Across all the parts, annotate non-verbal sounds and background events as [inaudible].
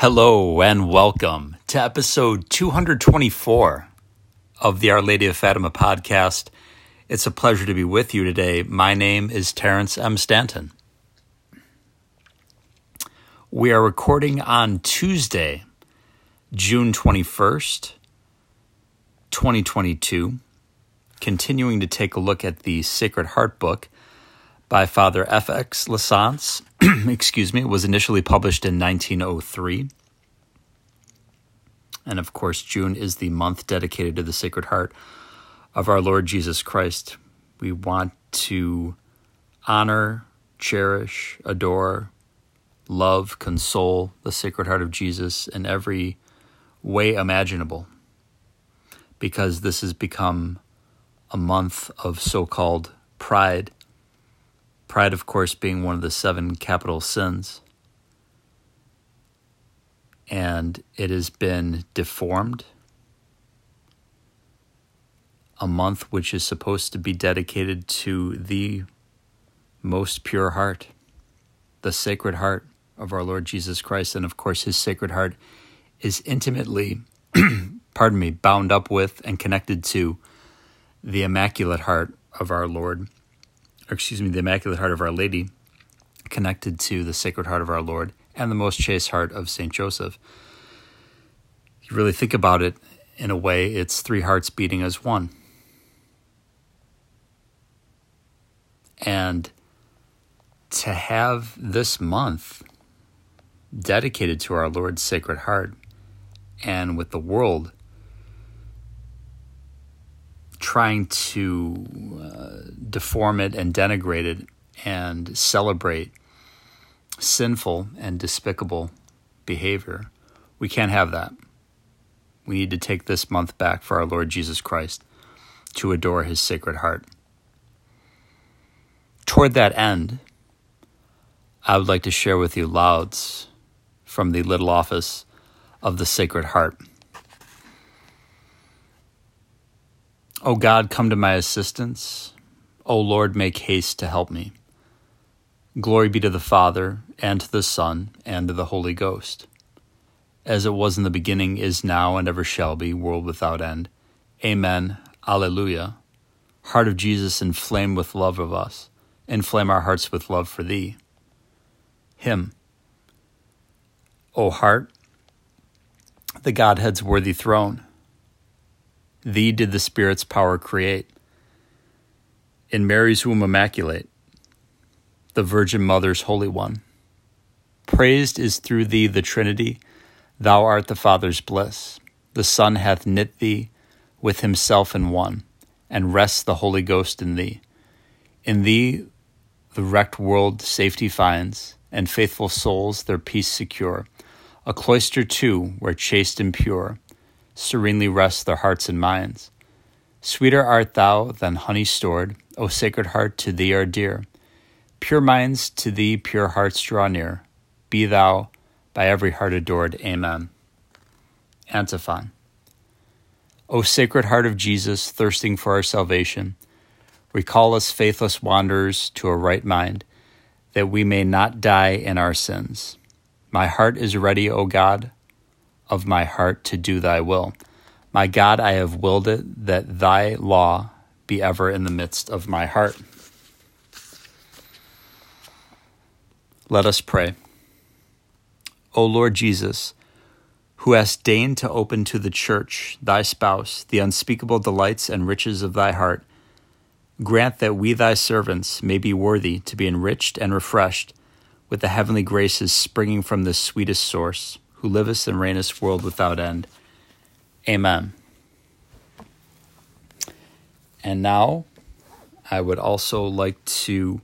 Hello and welcome to episode 224 of the Our Lady of Fatima podcast. It's a pleasure to be with you today. My name is Terrence M. Stanton. We are recording on Tuesday, June 21st, 2022, continuing to take a look at the Sacred Heart book by Father F.X. Lasance. [clears throat] Excuse me, it was initially published in 1903. And of course, June is the month dedicated to the Sacred Heart of our Lord Jesus Christ. We want to honor, cherish, adore, love, console the Sacred Heart of Jesus in every way imaginable because this has become a month of so called pride Pride, of course, being one of the seven capital sins. And it has been deformed. A month which is supposed to be dedicated to the most pure heart, the sacred heart of our Lord Jesus Christ. And of course, his sacred heart is intimately, [clears throat] pardon me, bound up with and connected to the immaculate heart of our Lord or excuse me, the Immaculate Heart of Our Lady, connected to the Sacred Heart of our Lord and the Most Chaste Heart of Saint Joseph. You really think about it in a way, it's three hearts beating as one. And to have this month dedicated to our Lord's Sacred Heart and with the world trying to uh, deform it and denigrate it and celebrate sinful and despicable behavior. We can't have that. We need to take this month back for our Lord Jesus Christ to adore his sacred heart. Toward that end, I would like to share with you lauds from the little office of the Sacred Heart. O God, come to my assistance. O Lord, make haste to help me. Glory be to the Father, and to the Son, and to the Holy Ghost, as it was in the beginning, is now, and ever shall be, world without end. Amen. Alleluia. Heart of Jesus, inflame with love of us, inflame our hearts with love for Thee. Hymn. O heart, the Godhead's worthy throne Thee did the Spirit's power create. In Mary's womb immaculate, the Virgin Mother's Holy One. Praised is through thee the Trinity, thou art the Father's bliss. The Son hath knit thee with himself in one, and rests the Holy Ghost in thee. In thee the wrecked world safety finds, and faithful souls their peace secure. A cloister too, where chaste and pure serenely rest their hearts and minds. Sweeter art thou than honey stored, O sacred heart, to thee are dear. Pure minds to thee, pure hearts draw near. Be thou by every heart adored. Amen. Antiphon. O sacred heart of Jesus, thirsting for our salvation, recall us faithless wanderers to a right mind, that we may not die in our sins. My heart is ready, O God of my heart to do thy will. My God, I have willed it that thy law be ever in the midst of my heart. Let us pray. O Lord Jesus, who hast deigned to open to the church, thy spouse, the unspeakable delights and riches of thy heart, grant that we, thy servants, may be worthy to be enriched and refreshed with the heavenly graces springing from this sweetest source who livest and reignest world without end. Amen. And now, I would also like to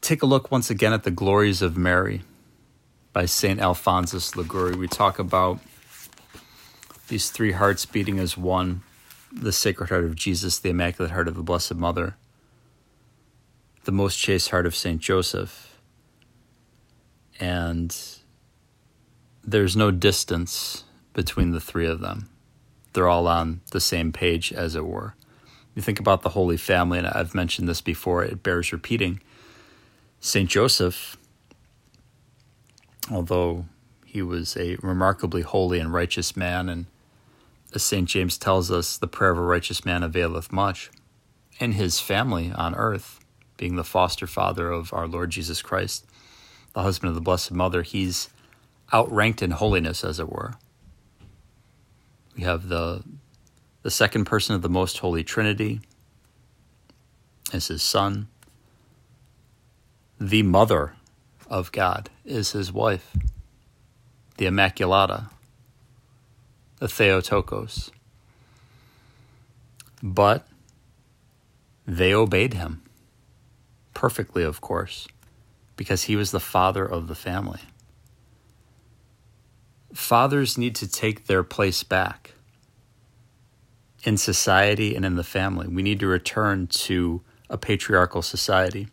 take a look once again at the glories of Mary by St. Alphonsus Liguori. We talk about these three hearts beating as one the Sacred Heart of Jesus, the Immaculate Heart of the Blessed Mother, the Most Chaste Heart of St. Joseph, and there's no distance between the three of them. They're all on the same page, as it were. You think about the Holy Family, and I've mentioned this before, it bears repeating. St. Joseph, although He was a remarkably holy and righteous man, and as St. James tells us, the prayer of a righteous man availeth much. And his family on earth, being the foster father of our Lord Jesus Christ, the husband of the Blessed Mother, he's outranked in holiness, as it were. We have the the second person of the most holy Trinity is his son. The mother of God is his wife, the Immaculata, the Theotokos. But they obeyed him perfectly, of course, because he was the father of the family. Fathers need to take their place back in society and in the family. We need to return to a patriarchal society.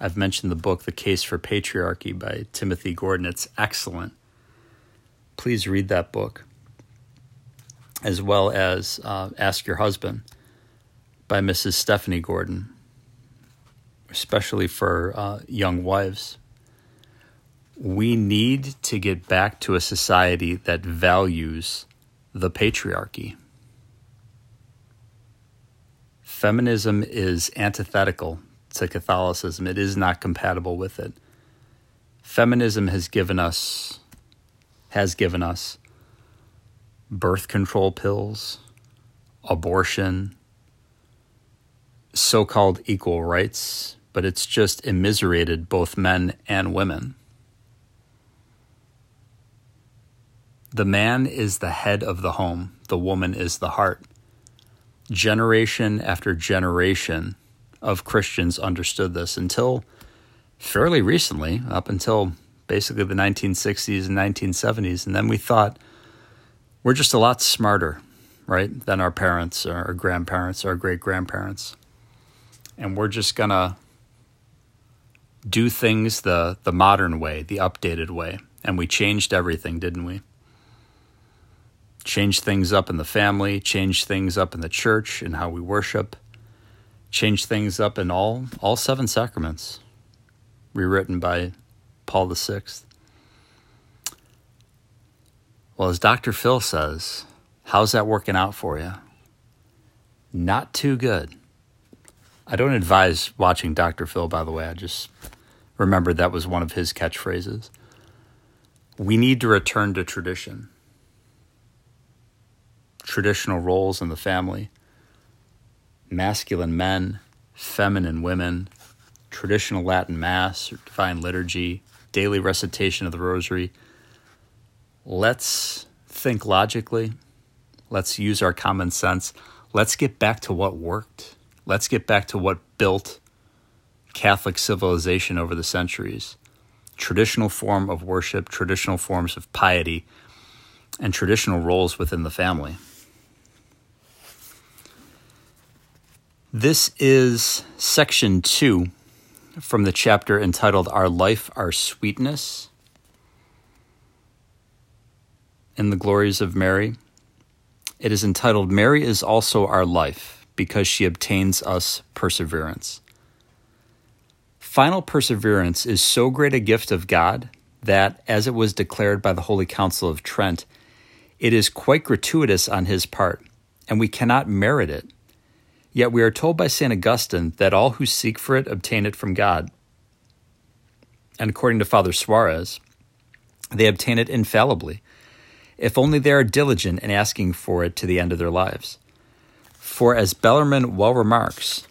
I've mentioned the book, The Case for Patriarchy by Timothy Gordon. It's excellent. Please read that book, as well as uh, Ask Your Husband by Mrs. Stephanie Gordon, especially for uh, young wives. We need to get back to a society that values the patriarchy. Feminism is antithetical to Catholicism, it is not compatible with it. Feminism has given us has given us birth control pills, abortion, so called equal rights, but it's just immiserated both men and women. The man is the head of the home, the woman is the heart generation after generation of Christians understood this until fairly recently, up until basically the 1960s and 1970s. And then we thought we're just a lot smarter, right, than our parents, or our grandparents, our great grandparents. And we're just going to do things the, the modern way, the updated way. And we changed everything, didn't we? Change things up in the family, change things up in the church and how we worship, change things up in all all seven sacraments, rewritten by Paul the Sixth. Well, as Dr. Phil says, how's that working out for you? Not too good. I don't advise watching Dr. Phil, by the way. I just remembered that was one of his catchphrases. We need to return to tradition traditional roles in the family masculine men, feminine women, traditional Latin Mass, or Divine Liturgy, daily recitation of the Rosary. Let's think logically. Let's use our common sense. Let's get back to what worked. Let's get back to what built Catholic civilization over the centuries. Traditional form of worship, traditional forms of piety, and traditional roles within the family. This is section two from the chapter entitled Our Life, Our Sweetness in the Glories of Mary. It is entitled Mary is also our life because she obtains us perseverance. Final perseverance is so great a gift of God that, as it was declared by the Holy Council of Trent, it is quite gratuitous on his part, and we cannot merit it Yet we are told by St. Augustine that all who seek for it obtain it from God. And according to Father Suarez, they obtain it infallibly, if only they are diligent in asking for it to the end of their lives. For as Bellarmine well remarks,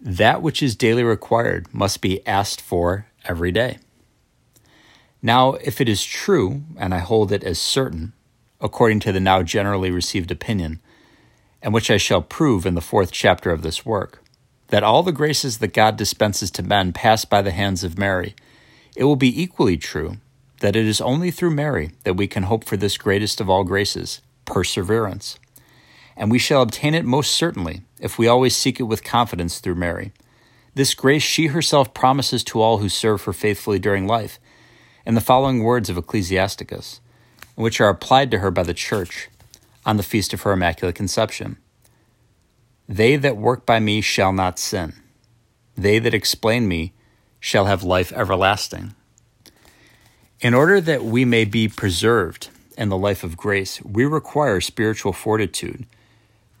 that which is daily required must be asked for every day. Now, if it is true, and I hold it as certain, according to the now generally received opinion, and which I shall prove in the fourth chapter of this work, that all the graces that God dispenses to men pass by the hands of Mary, it will be equally true that it is only through Mary that we can hope for this greatest of all graces, perseverance. And we shall obtain it most certainly if we always seek it with confidence through Mary. This grace she herself promises to all who serve her faithfully during life, in the following words of Ecclesiasticus, which are applied to her by the Church on the feast of her Immaculate Conception. They that work by me shall not sin. They that explain me shall have life everlasting. In order that we may be preserved in the life of grace, we require spiritual fortitude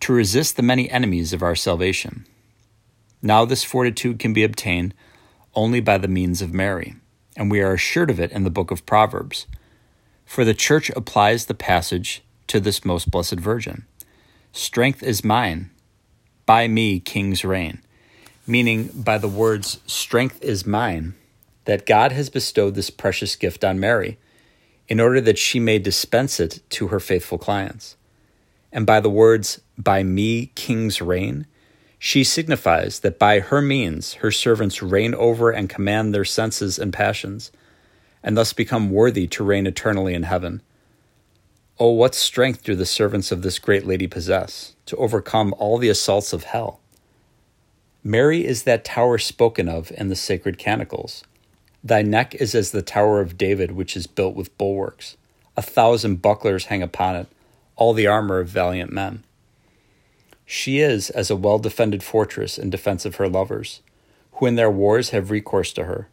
to resist the many enemies of our salvation. Now, this fortitude can be obtained only by the means of Mary, and we are assured of it in the book of Proverbs. For the church applies the passage to this most blessed Virgin Strength is mine, by me kings reign, meaning by the words, Strength is mine, that God has bestowed this precious gift on Mary in order that she may dispense it to her faithful clients. And by the words, By me kings reign, she signifies that by her means her servants reign over and command their senses and passions, and thus become worthy to reign eternally in heaven. Oh, what strength do the servants of this great lady possess to overcome all the assaults of hell? Mary is that tower spoken of in the sacred canticles Thy neck is as the tower of David, which is built with bulwarks. A thousand bucklers hang upon it, all the armor of valiant men. She is as a well defended fortress in defense of her lovers, who in their wars have recourse to her.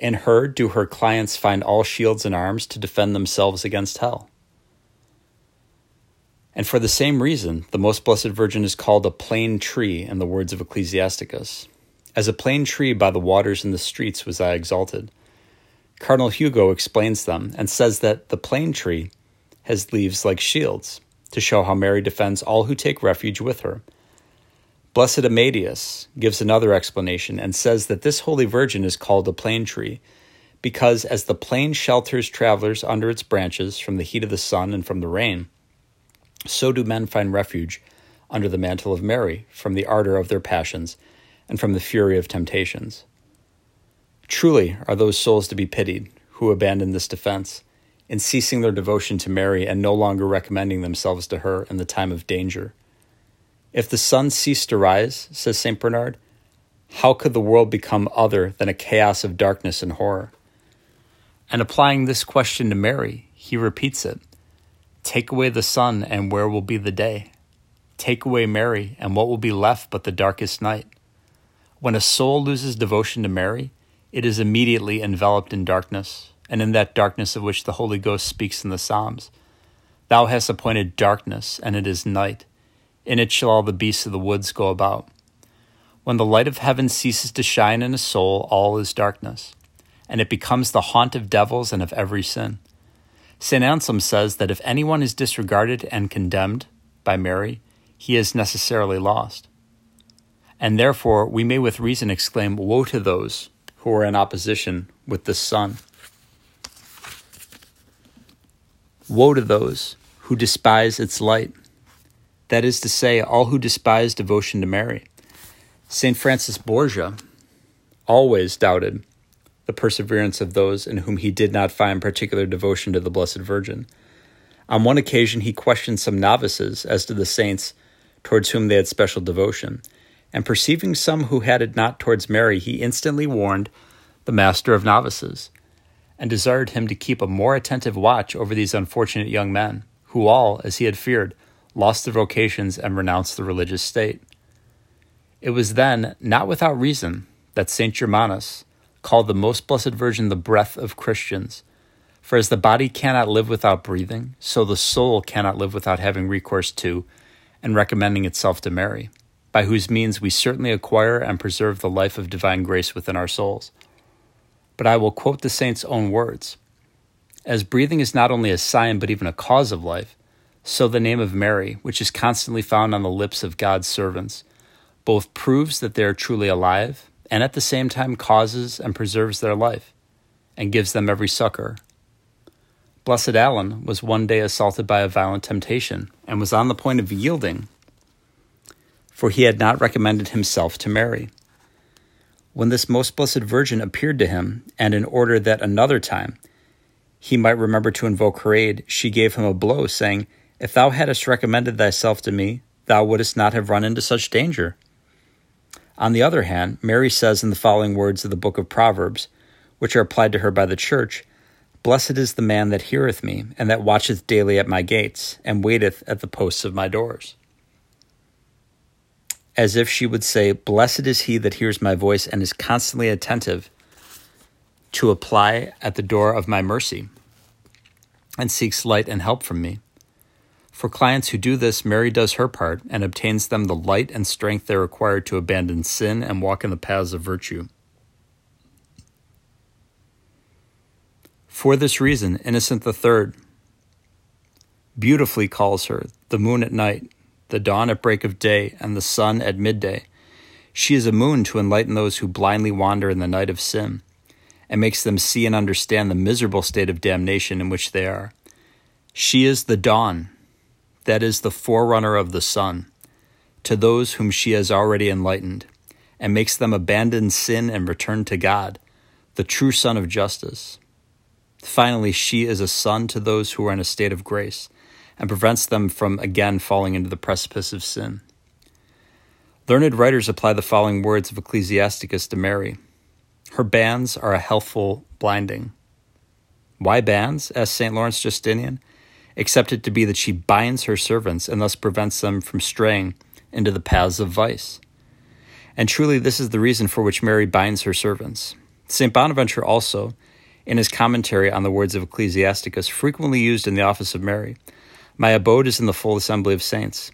In her do her clients find all shields and arms to defend themselves against hell. And for the same reason, the Most Blessed Virgin is called a plane tree in the words of Ecclesiasticus. As a plane tree by the waters in the streets was I exalted. Cardinal Hugo explains them and says that the plane tree has leaves like shields to show how Mary defends all who take refuge with her. Blessed Amadeus gives another explanation and says that this Holy Virgin is called a plane tree because as the plane shelters travelers under its branches from the heat of the sun and from the rain, so do men find refuge under the mantle of Mary from the ardor of their passions and from the fury of temptations. Truly are those souls to be pitied who abandon this defense, in ceasing their devotion to Mary and no longer recommending themselves to her in the time of danger. If the sun ceased to rise, says St. Bernard, how could the world become other than a chaos of darkness and horror? And applying this question to Mary, he repeats it Take away the sun, and where will be the day? Take away Mary, and what will be left but the darkest night? When a soul loses devotion to Mary, it is immediately enveloped in darkness, and in that darkness of which the Holy Ghost speaks in the Psalms. Thou hast appointed darkness, and it is night. In it shall all the beasts of the woods go about. When the light of heaven ceases to shine in a soul, all is darkness, and it becomes the haunt of devils and of every sin. St. Anselm says that if anyone is disregarded and condemned by Mary, he is necessarily lost and therefore we may with reason exclaim, Woe to those who are in opposition with the Sun! Woe to those who despise its light. That is to say, all who despise devotion to Mary. St. Francis Borgia always doubted the perseverance of those in whom he did not find particular devotion to the Blessed Virgin. On one occasion, he questioned some novices as to the saints towards whom they had special devotion and perceiving some who had it not towards Mary, he instantly warned the master of novices, and desired him to keep a more attentive watch over these unfortunate young men, who all, as he had feared, lost their vocations and renounced the religious state. It was then, not without reason, that St. Germanus called the Most Blessed Virgin the breath of Christians. For as the body cannot live without breathing, so the soul cannot live without having recourse to and recommending itself to Mary by whose means we certainly acquire and preserve the life of divine grace within our souls. But I will quote the saint's own words As breathing is not only a sign but even a cause of life, so the name of Mary, which is constantly found on the lips of God's servants, both proves that they are truly alive and at the same time causes and preserves their life and gives them every succor. Blessed Alan was one day assaulted by a violent temptation and was on the point of yielding for he had not recommended himself to Mary. When this most blessed Virgin appeared to him, and in order that another time he might remember to invoke her aid, she gave him a blow, saying, If thou hadst recommended thyself to me, thou wouldst not have run into such danger. On the other hand, Mary says in the following words of the book of Proverbs, which are applied to her by the Church, Blessed is the man that heareth me, and that watcheth daily at my gates, and waiteth at the posts of my doors as if she would say, Blessed is he that hears my voice and is constantly attentive to apply at the door of my mercy and seeks light and help from me. For clients who do this, Mary does her part and obtains them the light and strength they require to abandon sin and walk in the paths of virtue. For this reason, Innocent III beautifully calls her the moon at night, the dawn at break of day, and the sun at midday. She is a moon to enlighten those who blindly wander in the night of sin and makes them see and understand the miserable state of damnation in which they are. She is the dawn, that is, the forerunner of the sun, to those whom she has already enlightened, and makes them abandon sin and return to God, the true Sun of justice. Finally, she is a sun to those who are in a state of grace, and prevents them from again falling into the precipice of sin. Learned writers apply the following words of Ecclesiasticus to Mary her bands are a healthful blinding. Why bands? asked St. Lawrence Justinian. Except it to be that she binds her servants and thus prevents them from straying into the paths of vice. And truly, this is the reason for which Mary binds her servants. St. Bonaventure also, in his commentary on the words of Ecclesiasticus, frequently used in the office of Mary, My abode is in the full assembly of saints,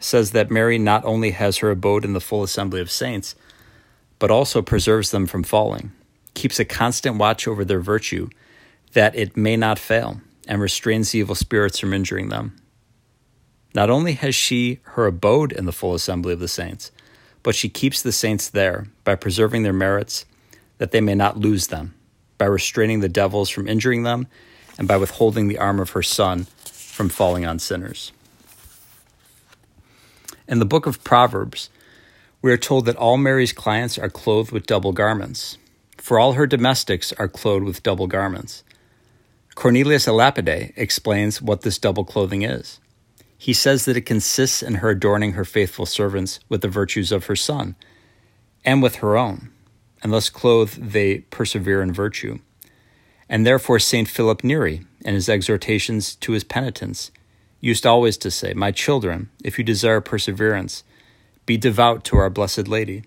says that Mary not only has her abode in the full assembly of saints, but also preserves them from falling, keeps a constant watch over their virtue, that it may not fail, and restrains the evil spirits from injuring them. Not only has she her abode in the full assembly of the saints, but she keeps the saints there by preserving their merits, that they may not lose them, by restraining the devils from injuring them, and by withholding the arm of her Son from falling on sinners. In the book of Proverbs, we are told that all Mary's clients are clothed with double garments, for all her domestics are clothed with double garments. Cornelius a Lapide explains what this double clothing is. He says that it consists in her adorning her faithful servants with the virtues of her Son and with her own, and thus clothed they persevere in virtue. And therefore, St. Philip Neri, in his exhortations to his penitents, used always to say, My children, if you desire perseverance, be devout to our Blessed Lady.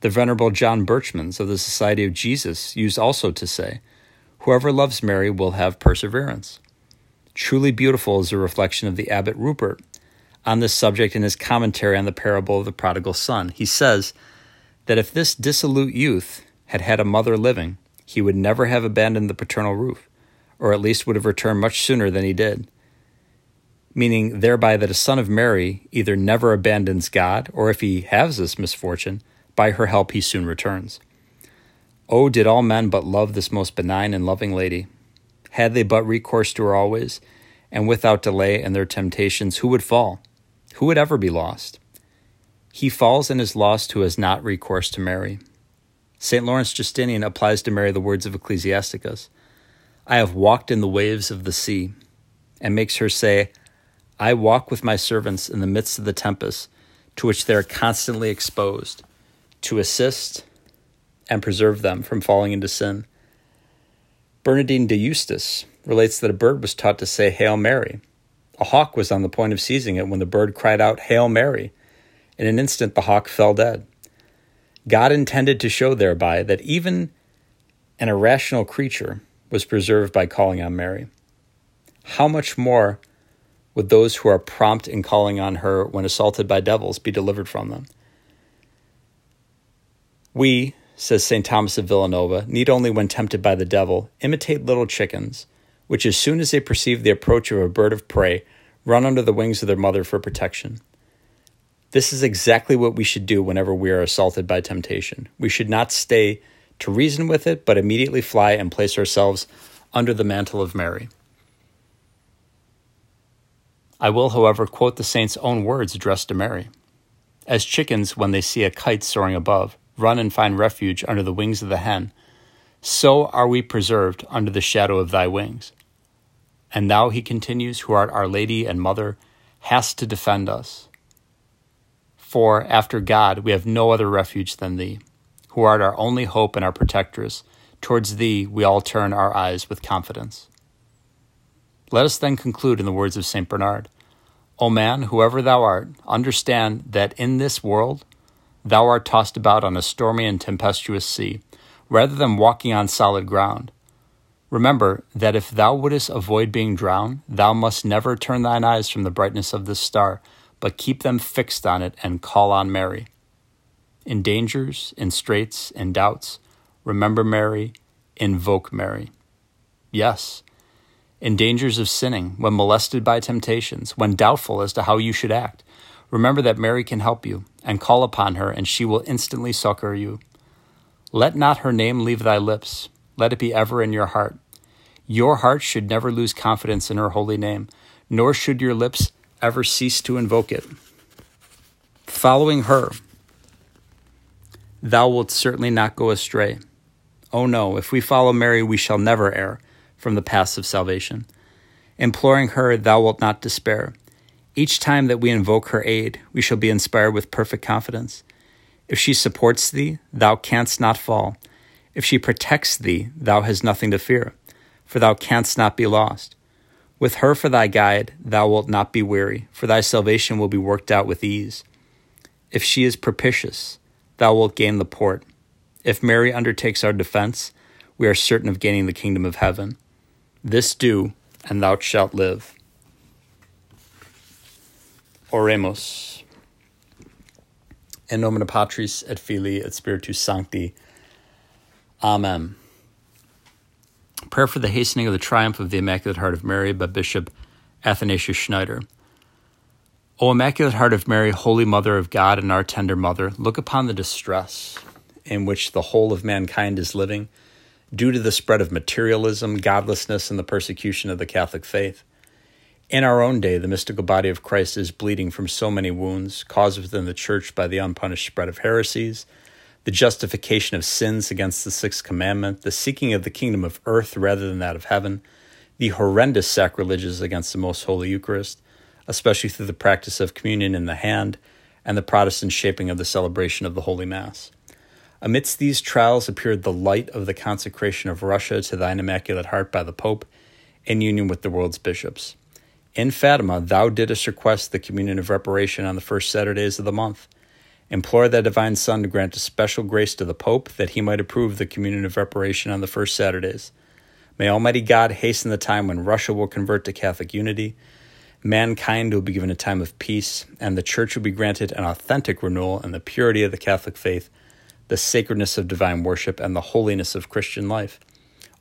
The Venerable John Berchmans of the Society of Jesus used also to say, Whoever loves Mary will have perseverance. Truly beautiful is the reflection of the Abbot Rupert on this subject in his commentary on the parable of the prodigal son. He says that if this dissolute youth had had a mother living, he would never have abandoned the paternal roof, or at least would have returned much sooner than he did meaning thereby that a son of Mary either never abandons God, or if he has this misfortune, by her help he soon returns. Oh, did all men but love this most benign and loving lady! Had they but recourse to her always, and without delay in their temptations, who would fall? Who would ever be lost? He falls and is lost who has not recourse to Mary. St. Lawrence Justinian applies to Mary the words of Ecclesiasticus I have walked in the waves of the sea, and makes her say, I walk with my servants in the midst of the tempest to which they are constantly exposed, to assist and preserve them from falling into sin. Bernardine de Bustis relates that a bird was taught to say Hail Mary. A hawk was on the point of seizing it when the bird cried out, Hail Mary. In an instant, the hawk fell dead. God intended to show thereby that even an irrational creature was preserved by calling on Mary. How much more would those who are prompt in calling on her when assaulted by devils be delivered from them? We, says St. Thomas of Villanova, need only, when tempted by the devil, imitate little chickens, which as soon as they perceive the approach of a bird of prey, run under the wings of their mother for protection. This is exactly what we should do whenever we are assaulted by temptation. We should not stay to reason with it, but immediately fly and place ourselves under the mantle of Mary. I will, however, quote the saint's own words addressed to Mary. As chickens, when they see a kite soaring above, run and find refuge under the wings of the hen, so are we preserved under the shadow of thy wings. And thou, he continues, who art our Lady and Mother, hast to defend us. For after God, we have no other refuge than thee, who art our only hope and our protectress. Towards thee we all turn our eyes with confidence. Let us then conclude in the words of St. Bernard O man, whoever thou art, understand that in this world thou art tossed about on a stormy and tempestuous sea, rather than walking on solid ground. Remember that if thou wouldest avoid being drowned, thou must never turn thine eyes from the brightness of this star, but keep them fixed on it and call on Mary. In dangers, in straits, in doubts, remember Mary, invoke Mary. Yes, in dangers of sinning, when molested by temptations, when doubtful as to how you should act, remember that Mary can help you, and call upon her, and she will instantly succor you. Let not her name leave thy lips, let it be ever in your heart. Your heart should never lose confidence in her holy name, nor should your lips ever cease to invoke it. Following her, thou wilt certainly not go astray. Oh no, if we follow Mary, we shall never err from the paths of salvation. Imploring her, thou wilt not despair. Each time that we invoke her aid, we shall be inspired with perfect confidence. If she supports thee, thou canst not fall. If she protects thee, thou hast nothing to fear, for thou canst not be lost. With her for thy guide, thou wilt not be weary, for thy salvation will be worked out with ease. If she is propitious, thou wilt gain the port. If Mary undertakes our defense, we are certain of gaining the kingdom of heaven. This do, and thou shalt live. Oremus. In nomine Patris et Filii et Spiritus Sancti. Amen. Prayer for the hastening of the triumph of the Immaculate Heart of Mary by Bishop Athanasius Schneider. O Immaculate Heart of Mary, Holy Mother of God and our tender Mother, look upon the distress in which the whole of mankind is living due to the spread of materialism, godlessness, and the persecution of the Catholic faith. In our own day, the mystical body of Christ is bleeding from so many wounds caused within the Church by the unpunished spread of heresies, the justification of sins against the Sixth Commandment, the seeking of the kingdom of earth rather than that of heaven, the horrendous sacrileges against the Most Holy Eucharist, especially through the practice of communion in the hand, and the Protestant shaping of the celebration of the Holy Mass. Amidst these trials appeared the light of the consecration of Russia to thine Immaculate Heart by the Pope, in union with the world's bishops. In Fatima, thou didst request the communion of reparation on the first Saturdays of the month. Implore thy divine Son to grant a special grace to the Pope that he might approve the communion of reparation on the first Saturdays. May Almighty God hasten the time when Russia will convert to Catholic unity, mankind will be given a time of peace, and the Church will be granted an authentic renewal in the purity of the Catholic faith the sacredness of divine worship, and the holiness of Christian life.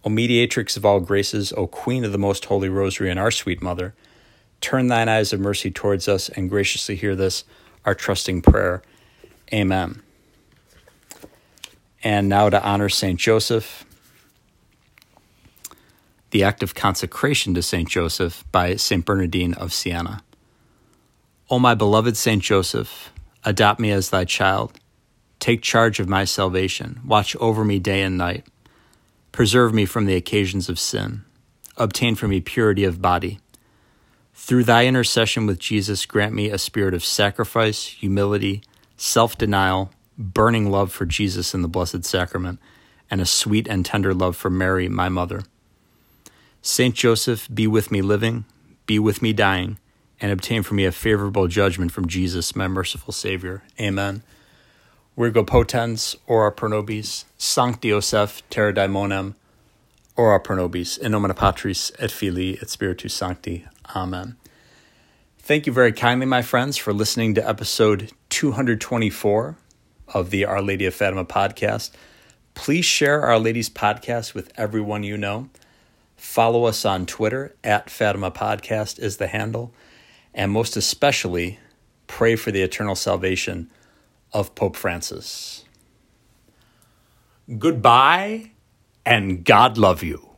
O mediatrix of all graces, O Queen of the most holy rosary, and our sweet Mother, turn thine eyes of mercy towards us and graciously hear this, our trusting prayer. Amen. And now to honor St. Joseph, the act of consecration to St. Joseph by St. Bernardine of Siena. O my beloved St. Joseph, adopt me as thy child Take charge of my salvation. Watch over me day and night. Preserve me from the occasions of sin. Obtain for me purity of body. Through thy intercession with Jesus, grant me a spirit of sacrifice, humility, self denial, burning love for Jesus in the Blessed Sacrament, and a sweet and tender love for Mary, my mother. Saint Joseph, be with me living, be with me dying, and obtain for me a favorable judgment from Jesus, my merciful Savior. Amen. Virgo potens, ora pro nobis, Sancti Joseph, terror daemonum, ora pro nobis, in nomine Patris et Filii et Spiritus Sancti. Amen. Thank you very kindly, my friends, for listening to episode 224 of the Our Lady of Fatima podcast. Please share Our Lady's podcast with everyone you know. Follow us on Twitter, at Fatima Podcast is the handle. And most especially, pray for the eternal salvation of Pope Francis. Goodbye and God love you.